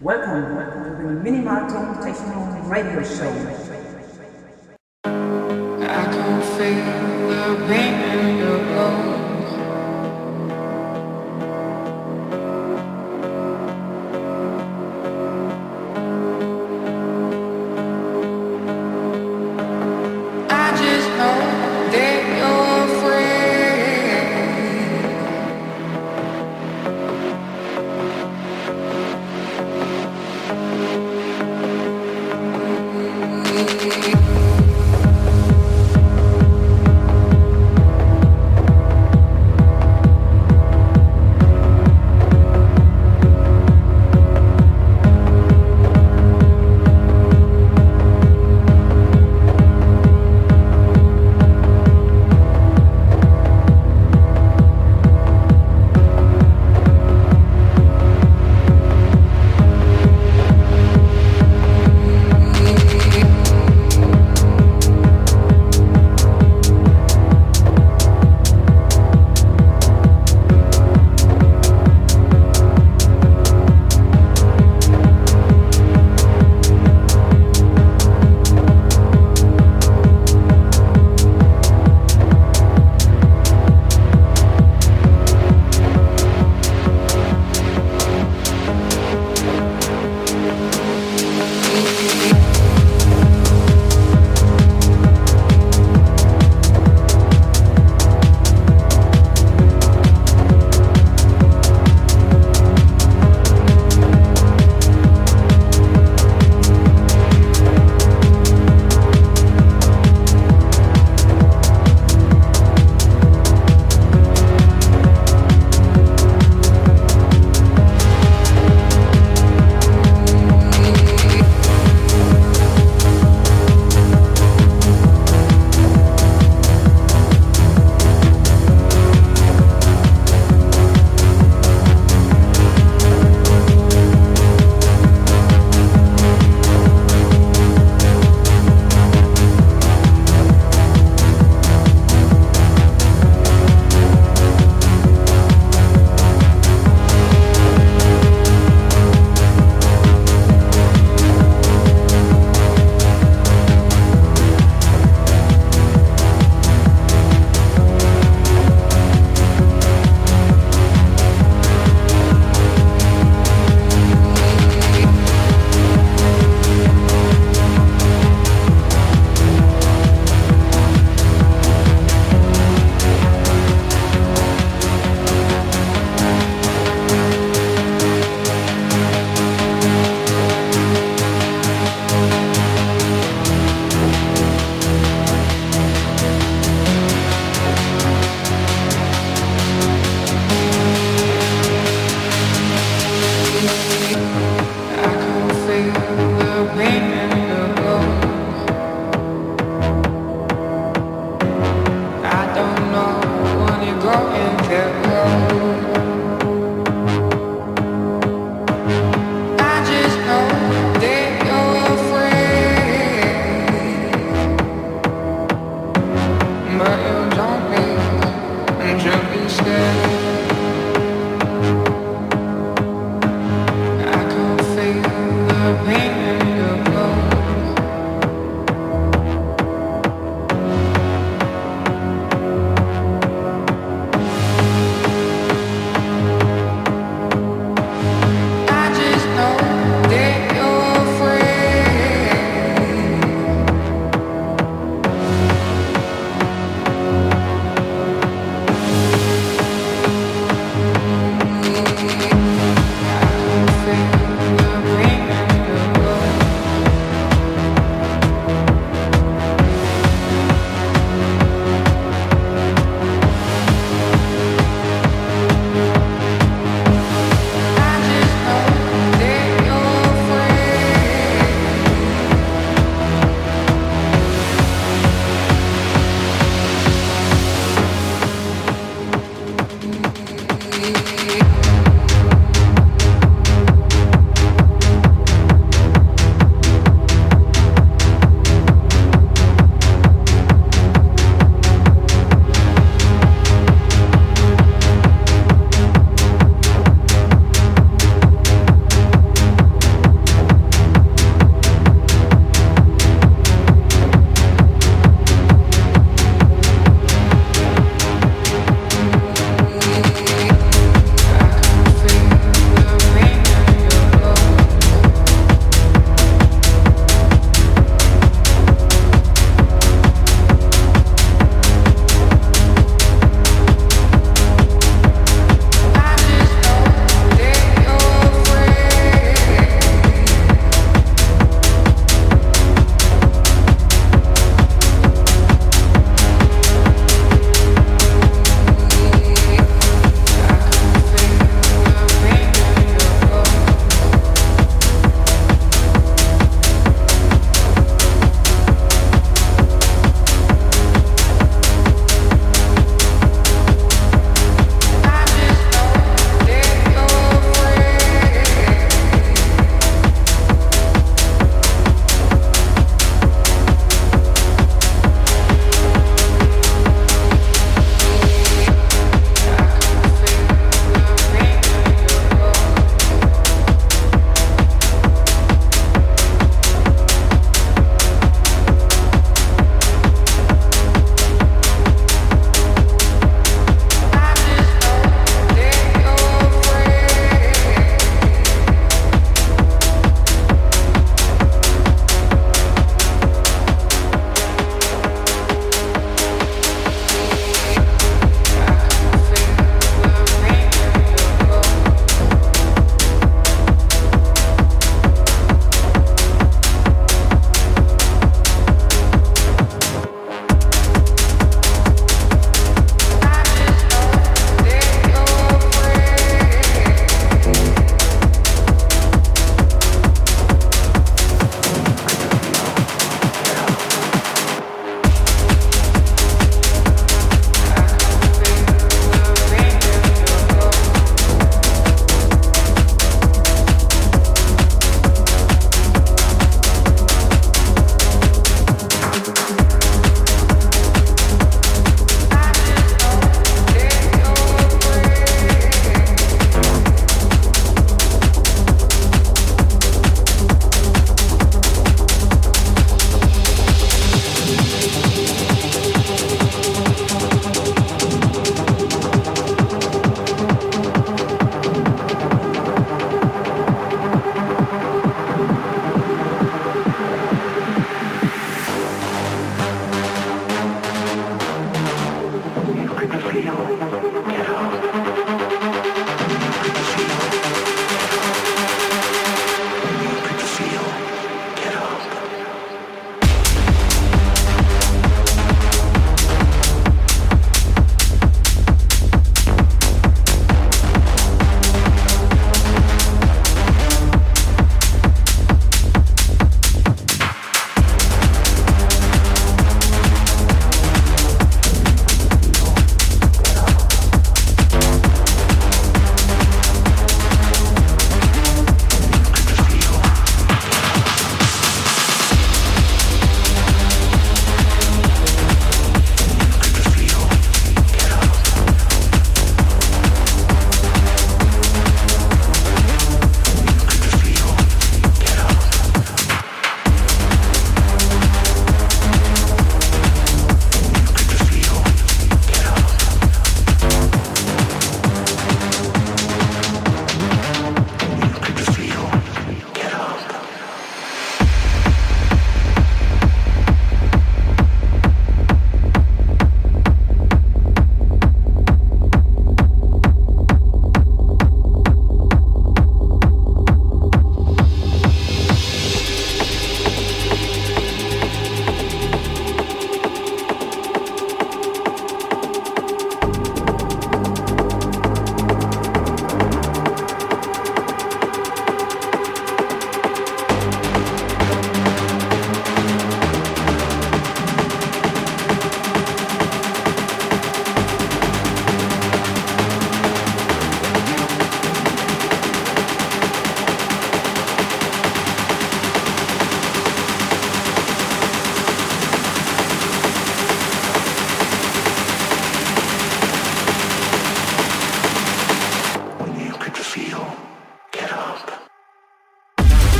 Welcome, to the Minimal Computational Radio Show. I can feel the.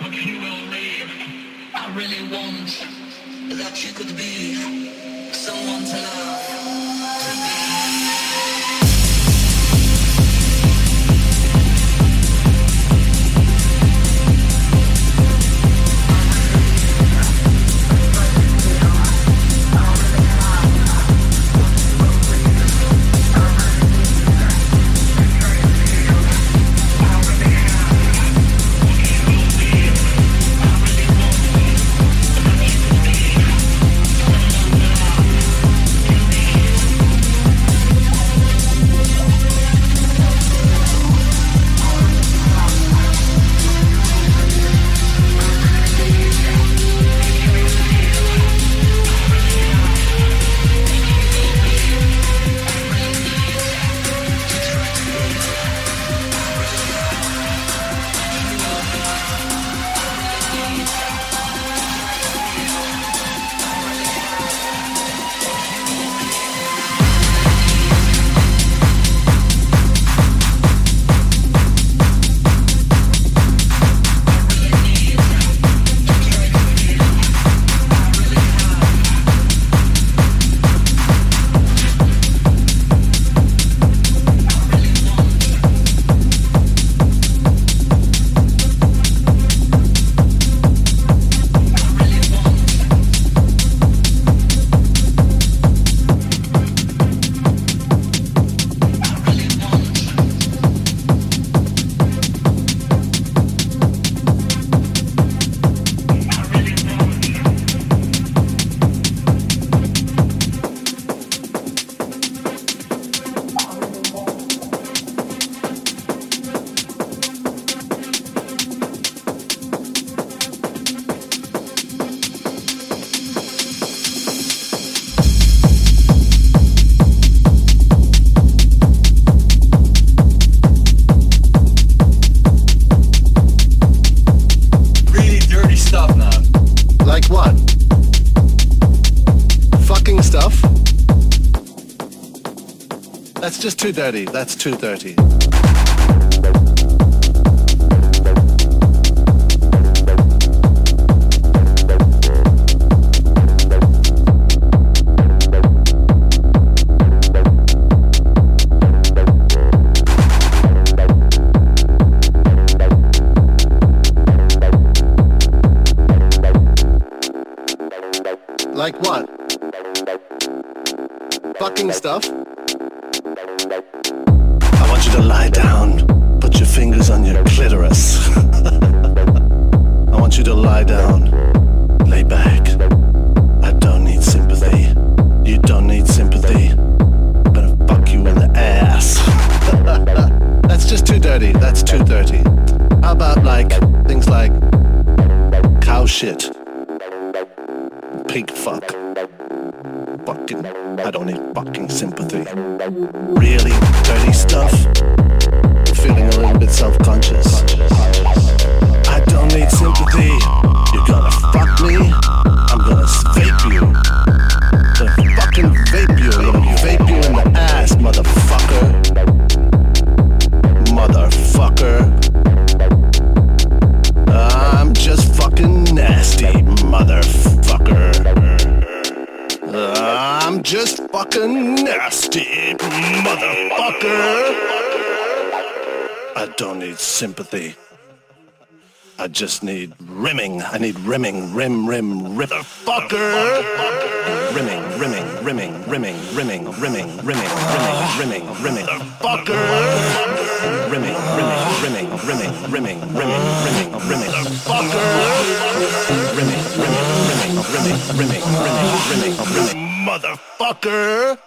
what you will leave. I really want that you could be someone to love. Too dirty. That's too dirty. Like what? Fucking stuff? Fucking nasty, motherfucker. I don't need sympathy. I just need rimming. I need rimming, rim, rim, rither fucker. Rimming, rimming, rimming, rimming, rimming, rimming, rimming, rimming, rimming, rimming, fucker. Rimming, rimming, rimming, rimming, rimming, rimming, rimming, fucker. Rimming, rimming, rimming, rimming, rimming, rimming, rimming motherfucker.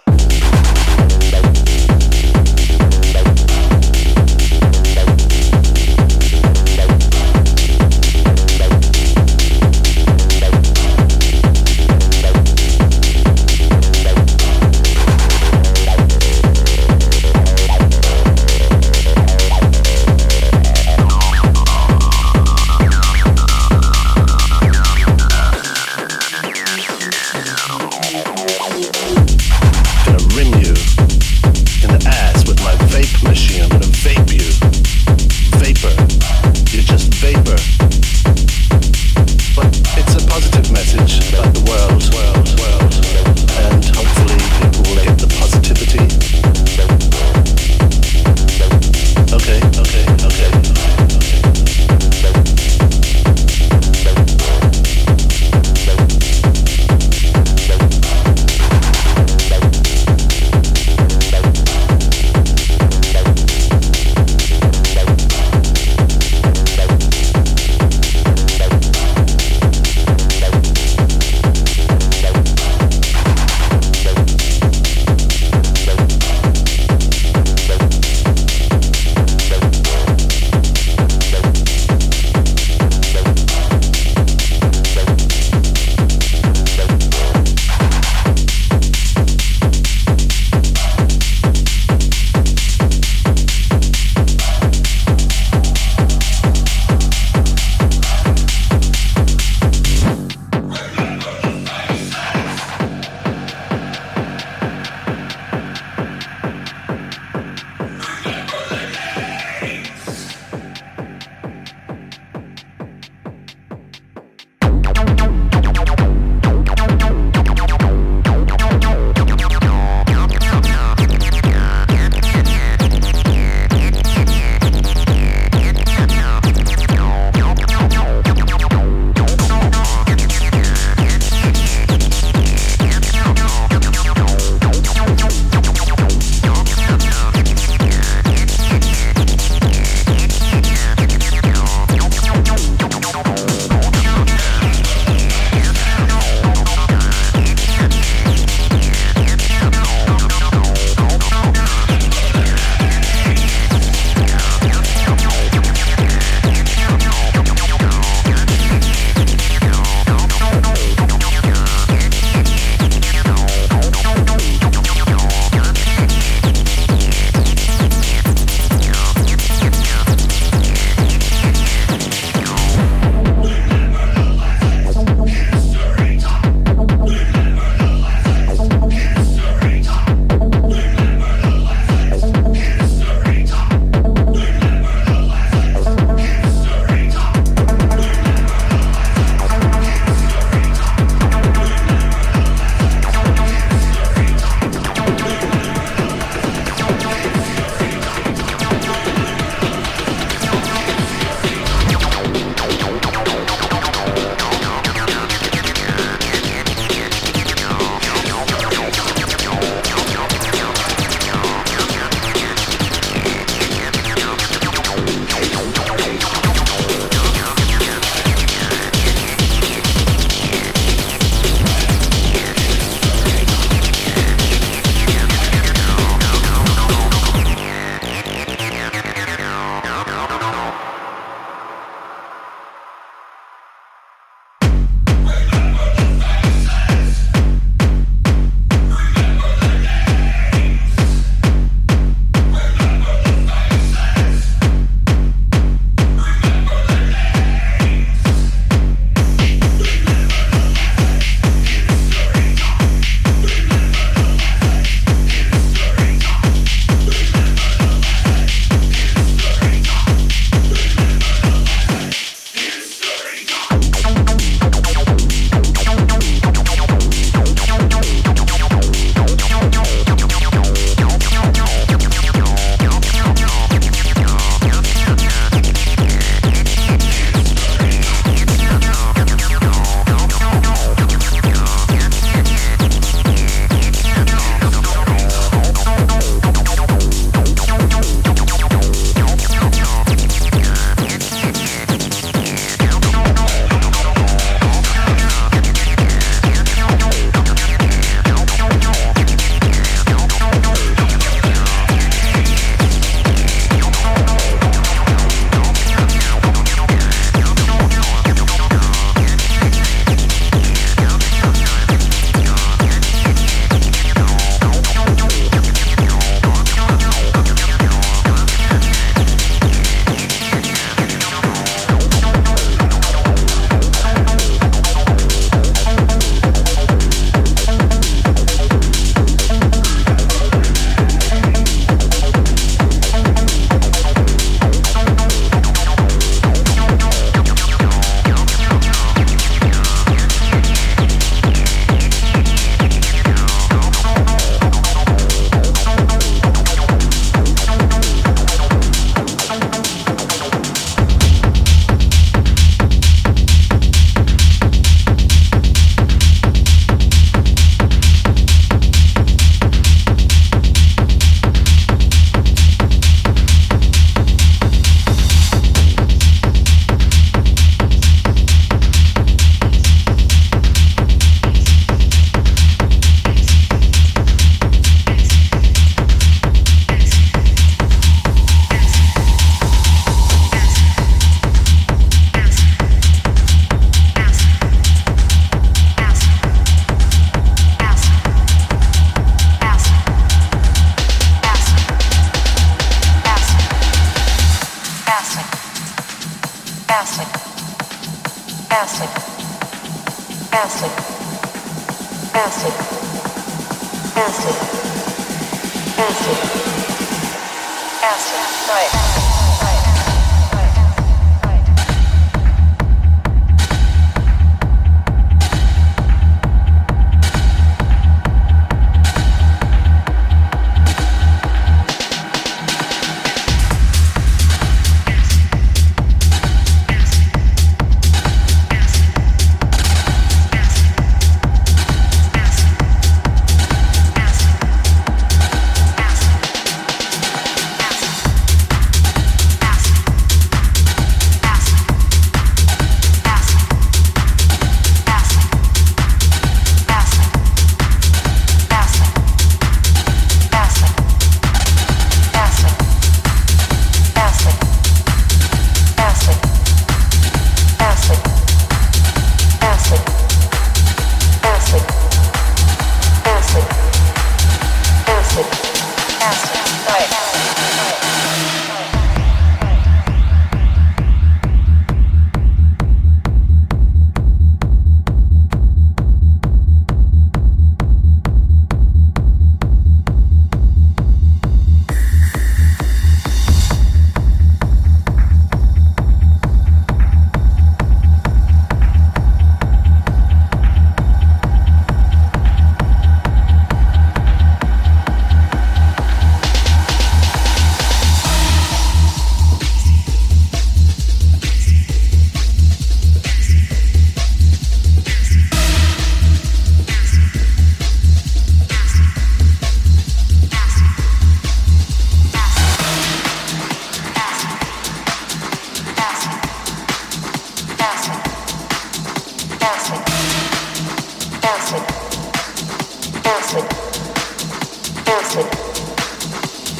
acid,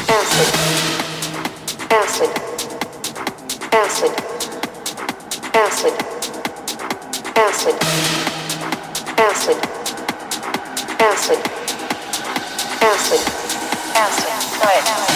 acid, acid, acid, acid, acid, acid, acid, acid, acid, acid,